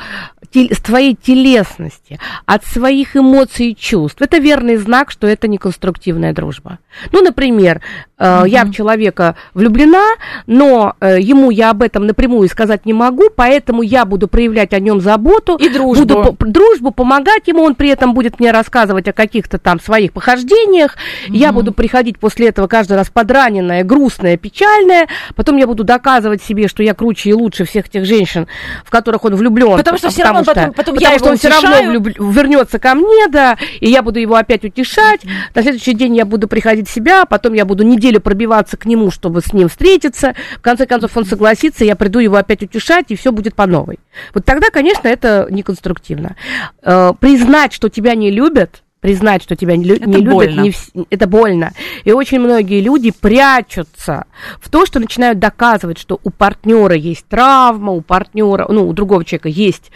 твоей телесности, от своих эмоций и чувств. Это верный знак, что это не конструктивная дружба. Ну, например, угу. я в человека влюблена, но э, ему я об этом напрямую сказать не могу, поэтому я буду проявлять о нем заботу. И дружбу. Буду по- дружбу, помогать ему, он при этом будет мне рассказывать о каких-то там своих похождениях. Угу. Я буду приходить после этого каждый раз подраненная, грустная, печальная. Потом я буду доказывать себе, что я круче и лучше всех тех женщин, в которых он влюблен. Потому что все равно что, потом, потом потому я что он все равно влюб... вернется ко мне, да, и я буду его опять утешать. На следующий день я буду приходить в себя, потом я буду неделю пробиваться к нему, чтобы с ним встретиться. В конце концов он согласится, я приду его опять утешать, и все будет по новой. Вот тогда, конечно, это неконструктивно. Э, признать, что тебя не любят, признать, что тебя не, это не любят, не в... это больно. И очень многие люди прячутся в то, что начинают доказывать, что у партнера есть травма, у партнера, ну, у другого человека есть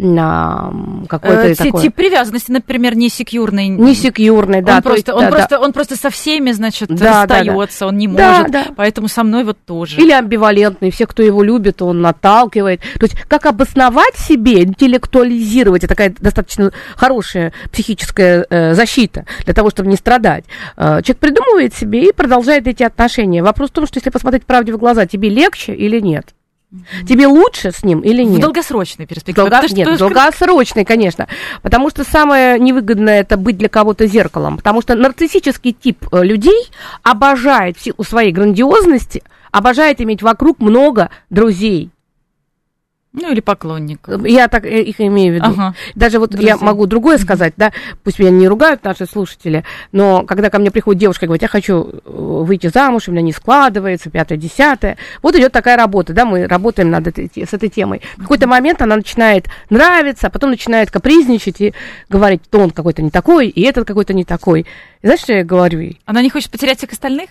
какой-то э, такой... Тип привязанности, например, несекьюрный. Несекьюрный, да. Он, просто, есть, он, да, просто, да. он просто со всеми, значит, да, расстается, да, да. он не может, да, да. поэтому со мной вот тоже. Или амбивалентный, все, кто его любит, он наталкивает. То есть как обосновать себе, интеллектуализировать, это такая достаточно хорошая психическая э, защита для того, чтобы не страдать. Э, человек придумывает себе и продолжает эти отношения. Вопрос в том, что если посмотреть правде в глаза, тебе легче или нет? Тебе лучше с ним или нет? В долгосрочной перспективе. Долго... Нет, в долгосрочной, конечно. Потому что самое невыгодное это быть для кого-то зеркалом. Потому что нарциссический тип э, людей обожает силу своей грандиозности, обожает иметь вокруг много друзей. Ну, или поклонников. Я так э, их имею в виду. Ага. Даже вот Друзья. я могу другое сказать, да, пусть меня не ругают наши слушатели, но когда ко мне приходит девушка и говорит, я хочу э, выйти замуж, у меня не складывается, пятое, десятое, вот идет такая работа, да, мы работаем над этой, с этой темой. В какой-то момент она начинает нравиться, а потом начинает капризничать и говорить, то он какой-то не такой, и этот какой-то не такой. И знаешь, что я говорю ей? Она не хочет потерять всех остальных?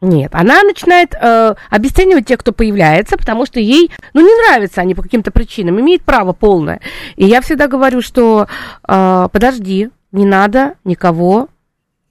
Нет, она начинает э, обесценивать тех, кто появляется, потому что ей, ну, не нравятся они по каким-то причинам, имеет право полное. И я всегда говорю, что э, подожди, не надо никого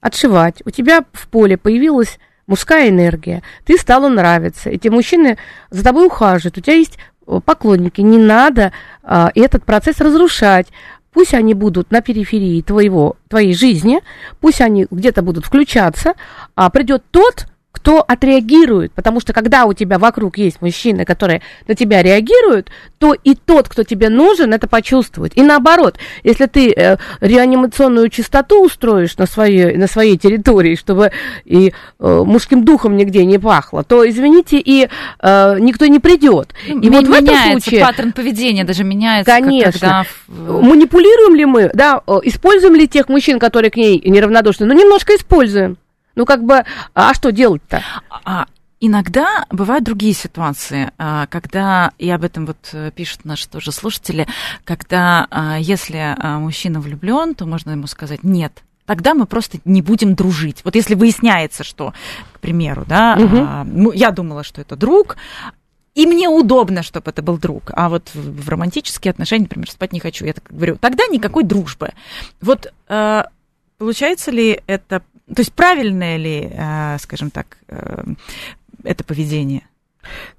отшивать. У тебя в поле появилась мужская энергия, ты стала нравиться, эти мужчины за тобой ухаживают, у тебя есть э, поклонники, не надо э, этот процесс разрушать. Пусть они будут на периферии твоего, твоей жизни, пусть они где-то будут включаться, а придет тот, кто отреагирует, потому что когда у тебя вокруг есть мужчины, которые на тебя реагируют, то и тот, кто тебе нужен, это почувствует. И наоборот, если ты э, реанимационную чистоту устроишь на своей, на своей территории, чтобы и э, мужским духом нигде не пахло, то, извините, и э, никто не придет. Ну, и вот в этом случае... паттерн поведения даже меняется. Конечно. Когда... Манипулируем ли мы, да, э, используем ли тех мужчин, которые к ней неравнодушны? Ну, немножко используем. Ну, как бы, а что делать-то? А, Иногда бывают другие ситуации, а, когда, и об этом вот э, пишут наши тоже слушатели, когда а, если а, мужчина влюблен, то можно ему сказать нет, тогда мы просто не будем дружить. Вот если выясняется, что, к примеру, да, угу. я думала, что это друг, и мне удобно, чтобы это был друг. А вот в романтические отношения, например, спать не хочу. Я так говорю, тогда никакой дружбы. Вот получается ли это то есть правильное ли, э, скажем так, э, это поведение?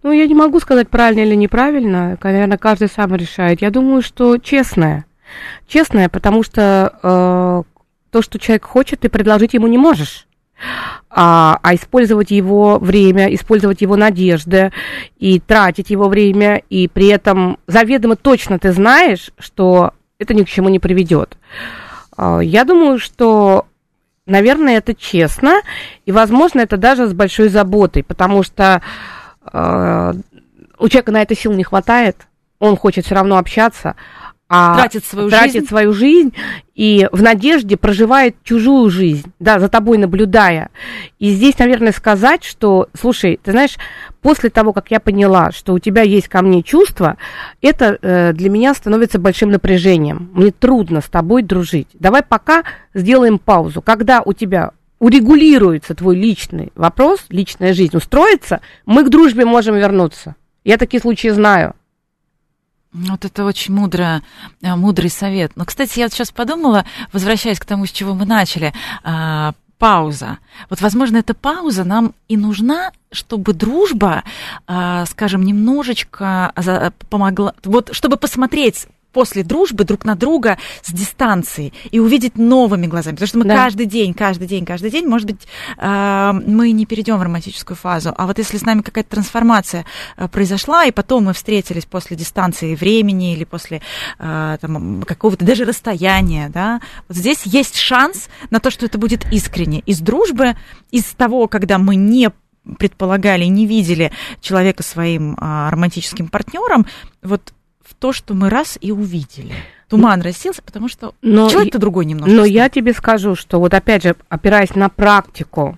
Ну, я не могу сказать, правильно или неправильно. Наверное, каждый сам решает. Я думаю, что честное. Честное, потому что э, то, что человек хочет, ты предложить ему не можешь. А, а использовать его время, использовать его надежды и тратить его время, и при этом заведомо точно ты знаешь, что это ни к чему не приведет. А, я думаю, что наверное, это честно, и, возможно, это даже с большой заботой, потому что э, у человека на это сил не хватает, он хочет все равно общаться, а тратит свою тратит жизнь. свою жизнь и в надежде проживает чужую жизнь, да, за тобой наблюдая. И здесь, наверное, сказать, что, слушай, ты знаешь, после того, как я поняла, что у тебя есть ко мне чувства, это э, для меня становится большим напряжением. Мне трудно с тобой дружить. Давай пока сделаем паузу. Когда у тебя урегулируется твой личный вопрос, личная жизнь устроится, мы к дружбе можем вернуться. Я такие случаи знаю. Вот это очень мудро, э, мудрый совет. Но, кстати, я сейчас подумала, возвращаясь к тому, с чего мы начали, а, пауза. Вот, возможно, эта пауза нам и нужна, чтобы дружба, а, скажем, немножечко помогла, вот, чтобы посмотреть после дружбы друг на друга с дистанции и увидеть новыми глазами. Потому что мы да. каждый день, каждый день, каждый день, может быть, э, мы не перейдем в романтическую фазу. А вот если с нами какая-то трансформация э, произошла, и потом мы встретились после дистанции времени или после э, там, какого-то даже расстояния, да, вот здесь есть шанс на то, что это будет искренне. Из дружбы, из того, когда мы не предполагали, не видели человека своим а, романтическим партнером, вот в то, что мы раз и увидели. Туман ну, рассеялся, потому что но, человек-то другой немножко. Но я тебе скажу, что вот опять же, опираясь на практику,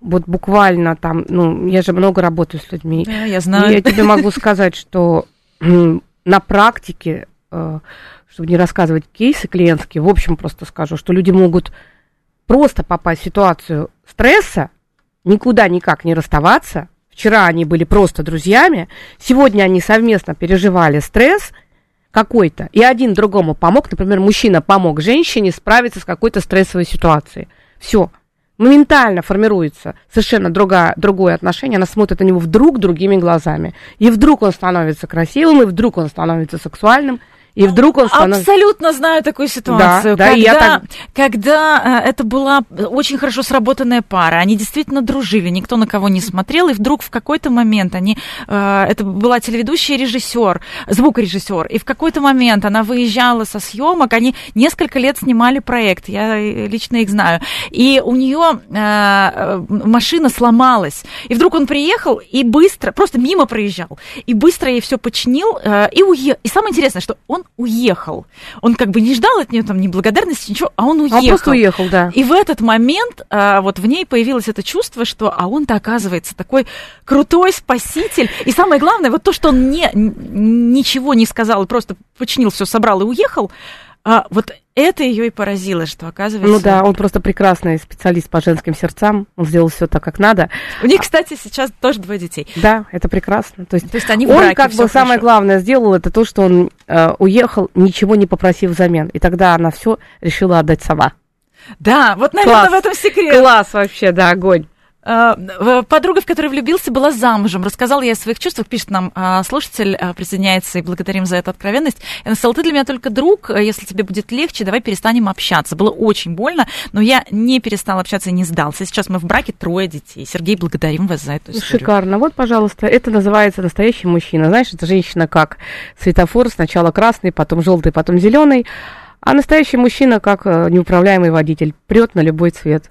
вот буквально там, ну, я же много работаю с людьми. Да, я знаю. Я тебе могу сказать, что на практике, э, чтобы не рассказывать кейсы клиентские, в общем, просто скажу, что люди могут просто попасть в ситуацию стресса, никуда никак не расставаться, Вчера они были просто друзьями, сегодня они совместно переживали стресс какой-то, и один другому помог, например, мужчина помог женщине справиться с какой-то стрессовой ситуацией. Все, моментально формируется совершенно другая, другое отношение, она смотрит на него вдруг другими глазами. И вдруг он становится красивым, и вдруг он становится сексуальным, и вдруг он становится... Абсолютно знаю такую ситуацию. Да, да, когда, я так... когда э, это была очень хорошо сработанная пара, они действительно дружили, никто на кого не смотрел, и вдруг в какой-то момент они... Э, это была телеведущая режиссер, звукорежиссер, и в какой-то момент она выезжала со съемок, они несколько лет снимали проект, я лично их знаю, и у нее э, машина сломалась, и вдруг он приехал и быстро, просто мимо проезжал, и быстро ей все починил, и уехал. И самое интересное, что он уехал. Он как бы не ждал от нее там ни благодарности, ничего, а он уехал. Он просто уехал, да. И в этот момент а, вот в ней появилось это чувство, что а он-то оказывается такой крутой спаситель. И самое главное, вот то, что он не, ничего не сказал и просто починил все, собрал и уехал, а, вот это ее и поразило, что оказывается... Ну да, он просто прекрасный специалист по женским сердцам. Он сделал все так, как надо. У них, кстати, сейчас тоже двое детей. Да, это прекрасно. То есть, То есть они в он браке, как бы самое хорошо. главное сделал, это то, что он э, уехал, ничего не попросив взамен. И тогда она все решила отдать сама. Да, вот, наверное, Класс. в этом секрет. Класс вообще, да, огонь. В- Подруга, в которой влюбился, была замужем. Рассказала я о своих чувствах, пишет нам а, слушатель, а, присоединяется, и благодарим за эту откровенность. Сказала, ты для меня только друг, если тебе будет легче, давай перестанем общаться. Было очень больно, но я не перестал общаться и не сдался. Сейчас мы в браке, трое детей. Сергей, благодарим вас за эту историю. Шикарно. Вот, пожалуйста, это называется настоящий мужчина. Знаешь, это женщина как светофор, сначала красный, потом желтый, потом зеленый. А настоящий мужчина как э, неуправляемый водитель, прет на любой цвет.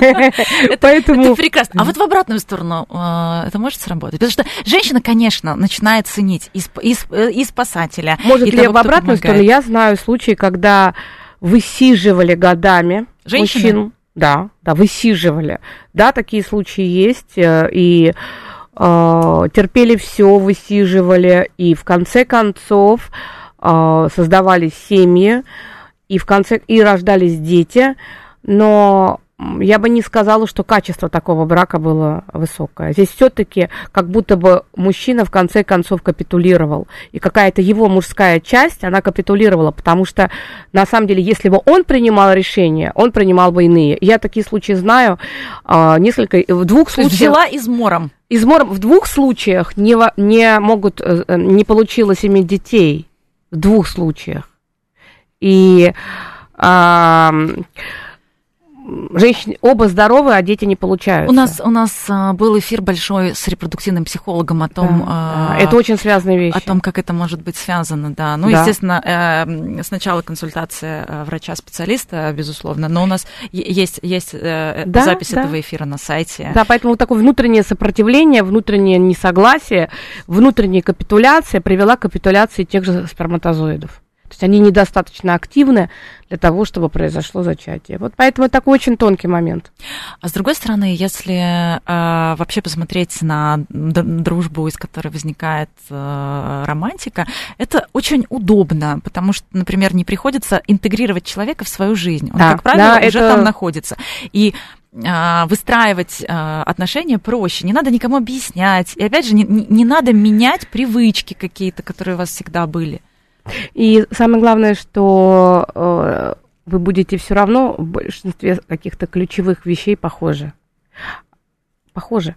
Поэтому Это прекрасно. А вот в обратную сторону э, это может сработать? Потому что женщина, конечно, начинает ценить и, сп- и сп- и спасателя. Может ли в обратную сторону? Я знаю случаи, когда высиживали годами мужчин. Да, да, высиживали. Да, такие случаи есть. э, И э, терпели все, высиживали. И в конце концов э, создавались семьи. И в конце и рождались дети. Но я бы не сказала, что качество такого брака было высокое. Здесь все-таки как будто бы мужчина в конце концов капитулировал. И какая-то его мужская часть, она капитулировала, потому что на самом деле, если бы он принимал решения, он принимал бы иные. Я такие случаи знаю. а, несколько, в двух случаях... взяла измором. Измором в двух случаях не, не могут, э, э, не получилось иметь детей. В двух случаях. И а, женщины оба здоровы, а дети не получаются. У нас, у нас а, был эфир большой с репродуктивным психологом о Да, том, да. а, это очень связанные вещи. о том, как это может быть связано, да. Ну, Да. естественно, э, сначала консультация э, врача-специалиста, безусловно, но у нас есть, есть э, Да, запись да. этого эфира на сайте. Да, поэтому такое внутреннее сопротивление, внутреннее несогласие, внутренняя капитуляция привела к капитуляции тех же сперматозоидов. То есть они недостаточно активны для того, чтобы произошло зачатие. Вот поэтому это такой очень тонкий момент. А с другой стороны, если э, вообще посмотреть на дружбу, из которой возникает э, романтика, это очень удобно, потому что, например, не приходится интегрировать человека в свою жизнь. Он, Да, как правило, да, уже это- там находится. И а, выстраивать а, отношения проще, не надо никому объяснять. И опять же, не- не надо менять привычки какие-то, которые у вас всегда были. И самое главное, что э, вы будете все равно в большинстве каких-то ключевых вещей похожи. Похожи.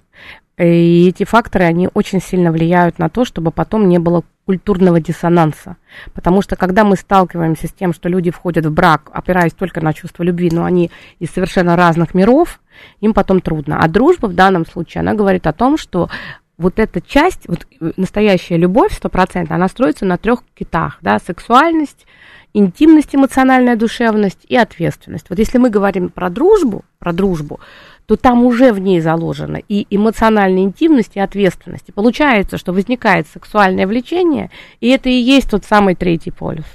И эти факторы, они очень сильно влияют на то, чтобы потом не было культурного диссонанса. Потому что когда мы сталкиваемся с тем, что люди входят в брак, опираясь только на чувство любви, но они из совершенно разных миров, им потом трудно. А дружба в данном случае, она говорит о том, что вот эта часть, вот э, настоящая любовь, стопроцентная, она строится на трех китах, да, сексуальность, интимность, эмоциональная душевность и ответственность. Вот если мы говорим про дружбу, про дружбу, то там уже в ней заложена и эмоциональная интимность, и ответственность. И получается, что возникает сексуальное влечение, и это и есть тот самый третий полюс.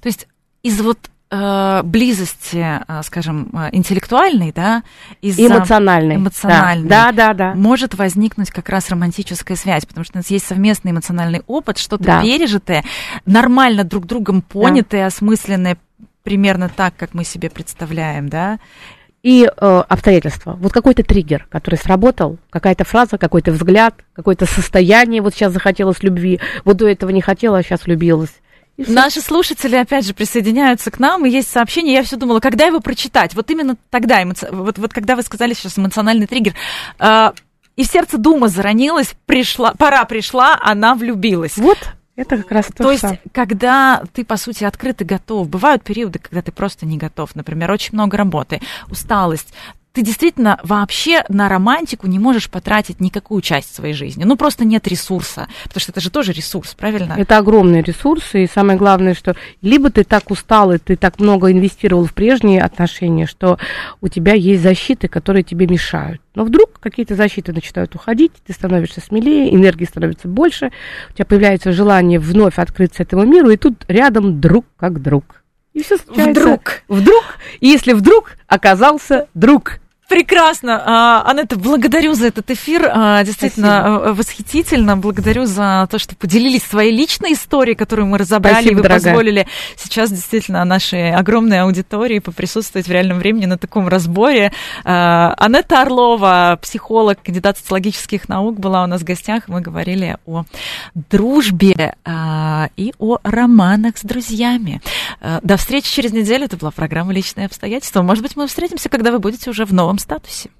То есть из вот близости, э, скажем, э, интеллектуальной, да, из И эмоциональный. эмоциональной. Да, да, да. может возникнуть как раз романтическая связь, потому что у нас есть совместный эмоциональный опыт, что-то Да. пережитое, нормально друг другом понятое, осмысленное примерно так, как мы себе представляем, да. И э, обстоятельства. Вот какой-то триггер, который сработал, какая-то фраза, какой-то взгляд, какое-то состояние. Вот сейчас захотелось любви, вот до этого не хотела, а сейчас влюбилась. Наши слушатели опять же присоединяются к нам, и есть сообщение, я все думала, когда его прочитать. Вот именно тогда, эмоци- вот, вот когда вы сказали сейчас эмоциональный триггер, э, и в сердце дума заронилась, пришла, пора пришла, она влюбилась. Вот, это как раз то, То есть, самое. когда ты, по сути, открыт и готов, бывают периоды, когда ты просто не готов, например, очень много работы, усталость, ты действительно вообще на романтику не можешь потратить никакую часть своей жизни. Ну, просто нет ресурса, потому что это же тоже ресурс, правильно? Это огромные ресурсы, и самое главное, что либо ты так устал, и ты так много инвестировал в прежние отношения, что у тебя есть защиты, которые тебе мешают. Но вдруг какие-то защиты начинают уходить, ты становишься смелее, энергии становится больше, у тебя появляется желание вновь открыться этому миру, и тут рядом друг как друг. И все случается. Вдруг. Вдруг. И если вдруг оказался друг. Прекрасно. А, Анетта, благодарю за этот эфир. А, действительно Спасибо. восхитительно. Благодарю за то, что поделились своей личной историей, которую мы разобрали. Спасибо, вы дорогая. позволили сейчас действительно нашей огромной аудитории поприсутствовать в реальном времени на таком разборе. А, Анетта Орлова, психолог, кандидат социологических наук, была у нас в гостях. Мы говорили о дружбе и о романах с друзьями. До встречи через неделю. Это была программа «Личные обстоятельства». Может быть, мы встретимся, когда вы будете уже в новом статусе.